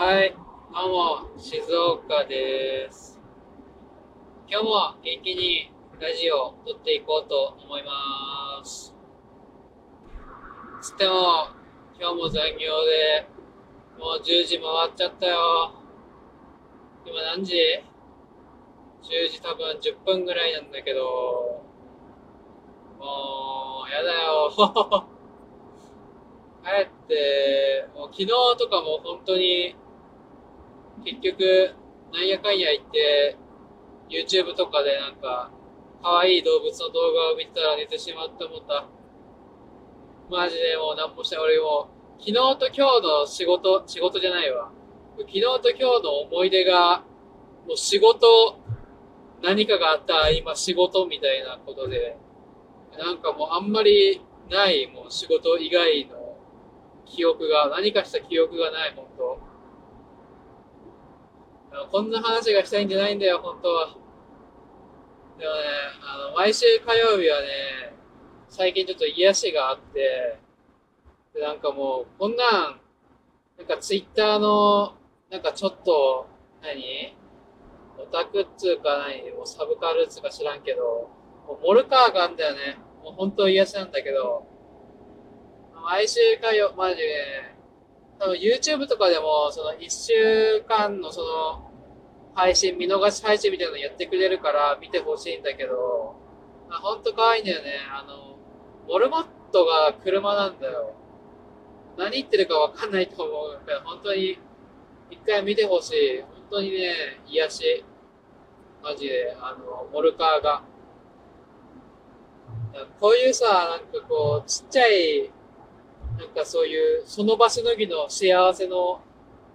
はい、どうも、静岡です。今日も元気にラジオを撮っていこうと思います。つっても、今日も残業で、もう10時回っちゃったよ。今何時 ?10 時多分10分ぐらいなんだけど、もう、やだよ。帰って、もう昨日とかも本当に、結局、なんやかんや言って、YouTube とかでなんか、可愛い動物の動画を見てたら寝てしまって思った。マジでもう何もして。俺も、昨日と今日の仕事、仕事じゃないわ。昨日と今日の思い出が、もう仕事、何かがあった今仕事みたいなことで、なんかもうあんまりない、もう仕事以外の記憶が、何かした記憶がない、本当こんな話がしたいんじゃないんだよ、本当は。でもね、あの、毎週火曜日はね、最近ちょっと癒しがあって、でなんかもう、こんなん、なんかツイッターの、なんかちょっと、何？オタクっつうか何？もうサブカルっつうか知らんけど、もうモルカーがあんだよね。もう本当癒しなんだけど、毎週火曜、マジでね、多分 YouTube とかでも、その1週間のその、配信、見逃し配信みたいなのやってくれるから見てほしいんだけど、あほんと可愛いんだよね。あの、モルモットが車なんだよ。何言ってるかわかんないと思うから、本当に一回見てほしい。本当にね、癒し。マジで、あの、モルカーが。こういうさ、なんかこう、ちっちゃい、なんかそういう、その場しのぎの幸せの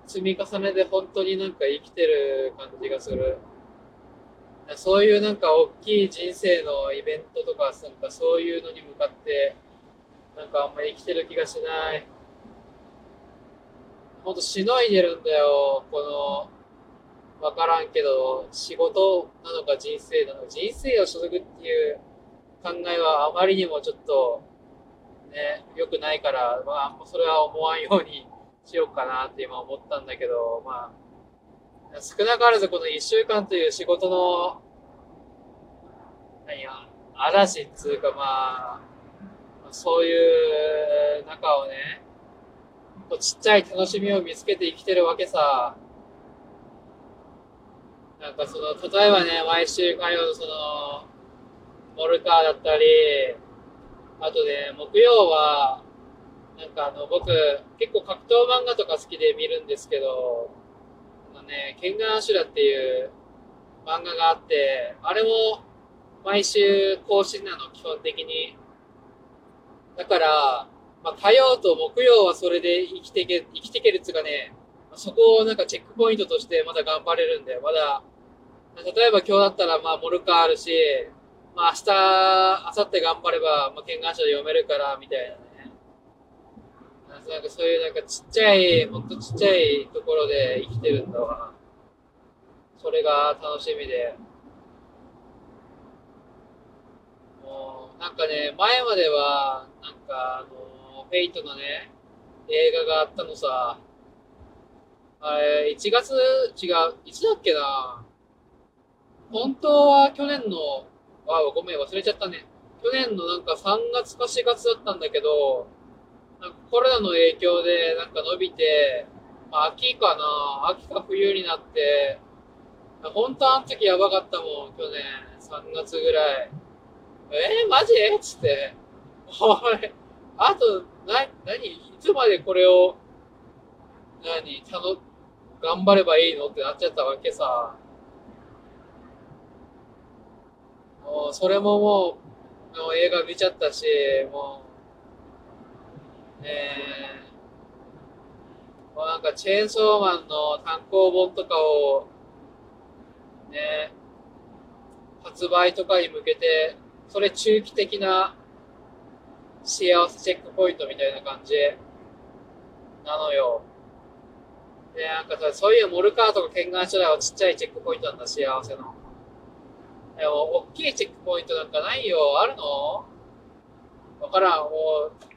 積み重ねで本当になんか生きてる感じがする。そういうなんか大きい人生のイベントとか、なんかそういうのに向かって、なんかあんまり生きてる気がしない。ほんとしのいでるんだよ、この、わからんけど、仕事なのか人生なのか、人生を所属っていう考えはあまりにもちょっと、ね、良くないから、まあ、それは思わんようにしようかなって今思ったんだけど、まあ、少なからずこの1週間という仕事の、何や、嵐っつうかまあ、そういう中をね、ちっちゃい楽しみを見つけて生きてるわけさ。なんかその、例えばね、毎週火曜のその、モルカーだったり、あとね、木曜は、かあの、僕、結構格闘漫画とか好きで見るんですけど、あのね、ケンガンアシュラっていう漫画があって、あれも毎週更新なの、基本的に。だから、まあ、火曜と木曜はそれで生きてけ、生きてけるっつうかね、そこをなんかチェックポイントとしてまだ頑張れるんで、まだ、例えば今日だったらまあモルカーあるし、まあ明日、明後日頑張れば、まあ、見願書で読めるから、みたいなね。なんかそういうなんかちっちゃい、ほんとちっちゃいところで生きてるんだわ。それが楽しみで。もう、なんかね、前までは、なんかあの、フェイトのね、映画があったのさ、あれ、1月、違う、いつだっけな本当は去年のあ、ごめん、忘れちゃったね。去年のなんか3月か4月だったんだけど、コロナの影響でなんか伸びて、まあ、秋かな。秋か冬になって、本当あの時やばかったもん、去年。3月ぐらい。えー、マジ？っつって。おい、あと、な、なに、いつまでこれを、何、たの、頑張ればいいの？ってなっちゃったわけさ。もうそれももう、もう映画見ちゃったし、もう、えー、もうなんかチェーンソーマンの単行本とかを、ね、発売とかに向けて、それ中期的な幸せチェックポイントみたいな感じなのよ。で、なんかさ、そういうモルカーとか検眼書だはちっちゃいチェックポイントなんだ、幸せの。でも、大きいチェックポイントなんかないよ。あるの？わからん。もう、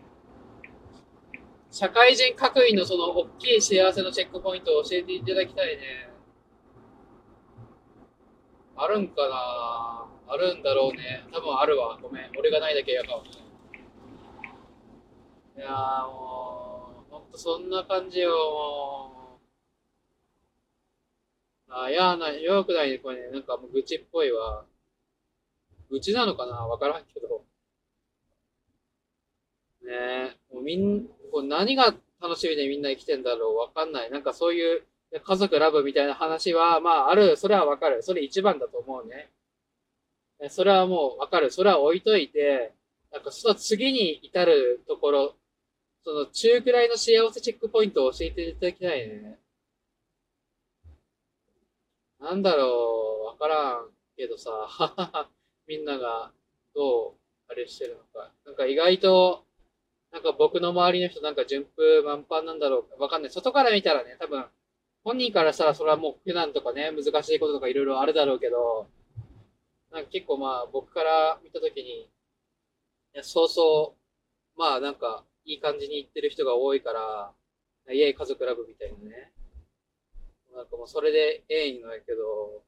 社会人各位のその大きい幸せのチェックポイントを教えていただきたいね。あるんかな？あるんだろうね。多分あるわ。ごめん。俺がないだけやかもしれない。やーもう、ほんとそんな感じよ、もう。あ、いやな、弱くないね、これね。なんかもう愚痴っぽいわ。愚痴なのかな？わからんけど。ね、もうみん、こう何が楽しみでみんな生きてんだろうわかんない。なんかそういう家族ラブみたいな話は、まあある、それはわかる。それ一番だと思うね。それはもうわかる。それは置いといて、なんかその次に至るところ、その中くらいの幸せチェックポイントを教えていただきたいね。なんだろう、わからんけどさ、みんながどうあれしてるのか。なんか意外と、なんか僕の周りの人なんか順風満帆なんだろうか。わかんない。外から見たらね、多分、本人からしたらそれはもう苦難とかね、難しいこととかいろいろあるだろうけど、なんか結構まあ僕から見たときに、いや、そうそう、まあなんかいい感じに言ってる人が多いから、イエイ家族ラブみたいなね。なんかもうそれでええんのやけど、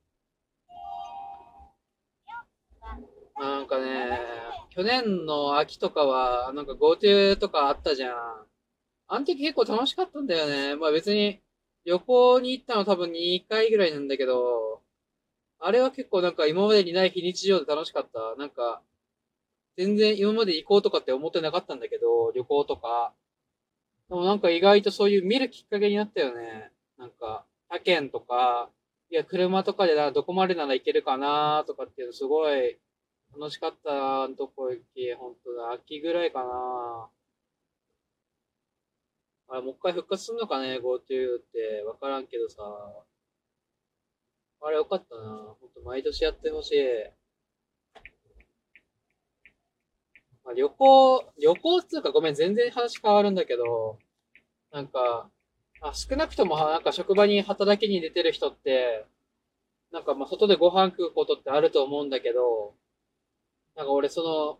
なんかね、去年の秋とかは、なんか GoTo とかあったじゃん。あの時結構楽しかったんだよね。まあ別に旅行に行ったの多分2回ぐらいなんだけど、あれは結構なんか今までにない非日常で楽しかった。なんか、全然今まで行こうとかって思ってなかったんだけど、旅行とか。でもなんか意外とそういう見るきっかけになったよね。なんか、他県とか、いや、車とかで、どこまでなら行けるかなとかっていうのすごい楽しかったとこ行き、本当だ、秋ぐらいかなあれ、もう一回復活すんのかね、GoTo って。わからんけどさ。あれよかったな。ほんと、毎年やってほしい。まあ、旅行、旅行っつうかごめん、全然話変わるんだけど、なんか、あ少なくともなんか職場に働きに出てる人って、なんかまあ外でご飯食うことってあると思うんだけど、なんか俺その、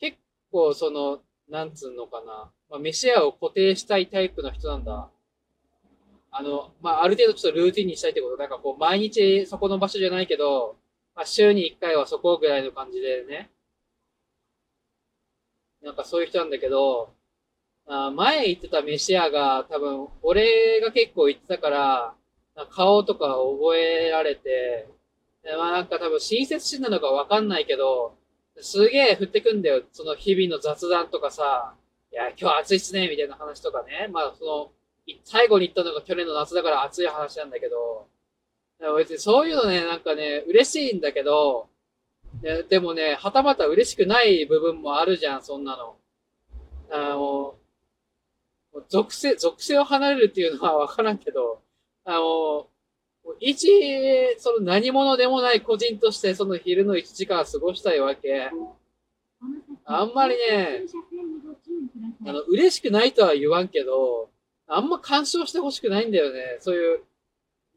結構その、なんつうのかな。まあ、飯屋を固定したいタイプの人なんだ。あの、まあ、ある程度ちょっとルーティンにしたいってこと。なんかこう、毎日そこの場所じゃないけど、まあ、週に1回はそこぐらいの感じでね。なんかそういう人なんだけど、あ前行ってた飯屋が多分、俺が結構行ってたから、顔とか覚えられて、まあなんか多分親切心なのかわかんないけど、すげえ降ってくんだよ。その日々の雑談とかさ、いや、今日暑いっすね、みたいな話とかね。まあ、その、最後に言ったのが去年の夏だから暑い話なんだけど、別にそういうのね、なんかね、嬉しいんだけど、ででもね、はたまた嬉しくない部分もあるじゃん、そんなの。あの、属性、属性を離れるっていうのはわからんけど、あの、一、その何者でもない個人としてその昼の1時間過ごしたいわけ。あんまりね、あの、嬉しくないとは言わんけど、あんま干渉してほしくないんだよね。そういう、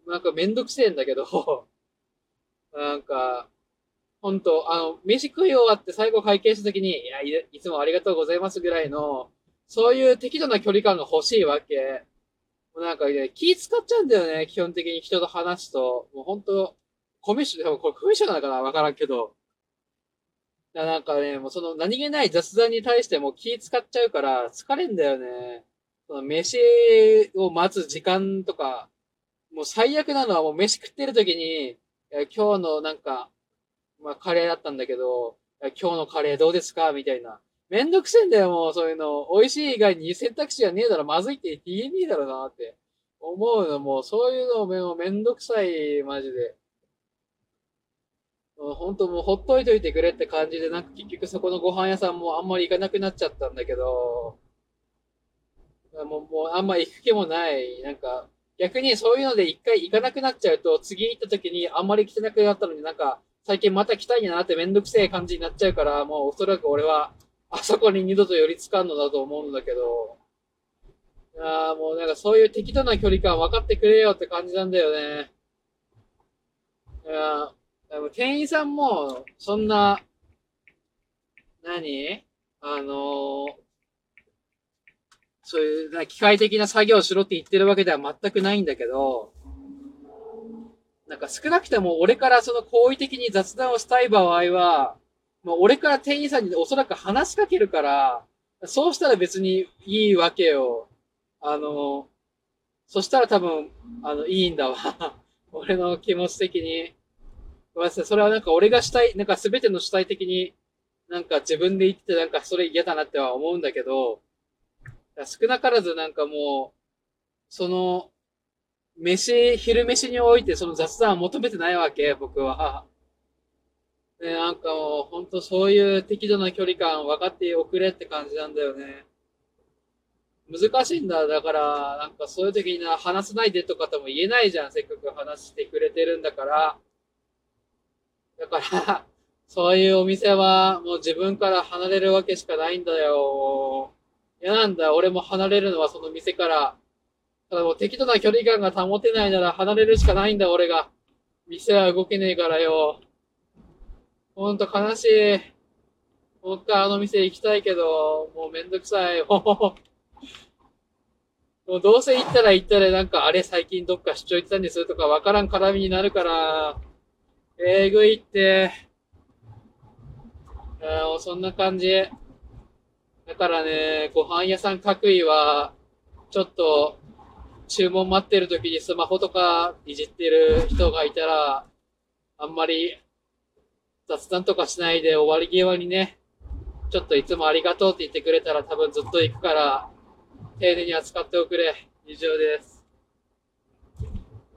なんかめんどくせえんだけど、なんか、本当あの、飯食い終わって最後会計した時に、いや、いつもありがとうございますぐらいの、そういう適度な距離感が欲しいわけ。もうなんかね、気使っちゃうんだよね、基本的に人と話すと。もう本当コミッション、でもこれコミッションなのかなわからんけど。なんかね、もうその何気ない雑談に対しても気使っちゃうから疲れんだよね。その飯を待つ時間とか、もう最悪なのはもう飯食ってる時に、今日のなんか、まあカレーだったんだけど、今日のカレーどうですか？みたいな。めんどくせえんだよ、もうそういうの。美味しい以外に選択肢がねえだろ、まずいって言えねえだろなって思うの。もうそういうのもめんどくさい、マジで。本当もうほっといといてくれって感じで、なんか結局そこのご飯屋さんもあんまり行かなくなっちゃったんだけど、もう、もうあんま行く気もない。なんか、逆にそういうので一回行かなくなっちゃうと、次行った時にあんまり来てなくなったのになんか、最近また来たいなってめんどくせえ感じになっちゃうから、もうおそらく俺は、あそこに二度と寄りつかんのだと思うんだけど、ああ、もうなんかそういう適度な距離感分かってくれよって感じなんだよね。いやでも店員さんも、そんな、何？あのそういうな機械的な作業をしろって言ってるわけでは全くないんだけど、なんか少なくても俺からその好意的に雑談をしたい場合は、もう俺から店員さんにおそらく話しかけるから、そうしたら別にいいわけよ。あの、そしたら多分、あの、いいんだわ。俺の気持ち的に。ごめんなさい。それはなんか俺がしたい、なんか全ての主体的に、なんか自分で言ってなんかそれ嫌だなっては思うんだけど、少なからずなんかもう、その、飯、昼飯においてその雑談を求めてないわけ、僕は。ね、なんかもう、ほんとそういう適度な距離感分かっておくれって感じなんだよね。難しいんだ。だから、なんかそういう時にな、話さないでとかとも言えないじゃん。せっかく話してくれてるんだから。だからそういうお店はもう自分から離れるわけしかないんだよ。嫌なんだ。俺も離れるのはその店から。ただもう適度な距離感が保てないなら離れるしかないんだ、俺が。店は動けねえからよ。ほんと悲しい。もう一回あの店行きたいけど、もうめんどくさい。もうどうせ行ったら行ったらなんか、あれ最近どっか出張行ってたんですとかわからん絡みになるから、えぐいって。あそんな感じ。だからね、ご飯屋さん各位は、ちょっと、注文待ってる時にスマホとかいじってる人がいたら、あんまり雑談とかしないで終わり際にね、ちょっといつもありがとうって言ってくれたら多分ずっと行くから、丁寧に扱っておくれ。以上です。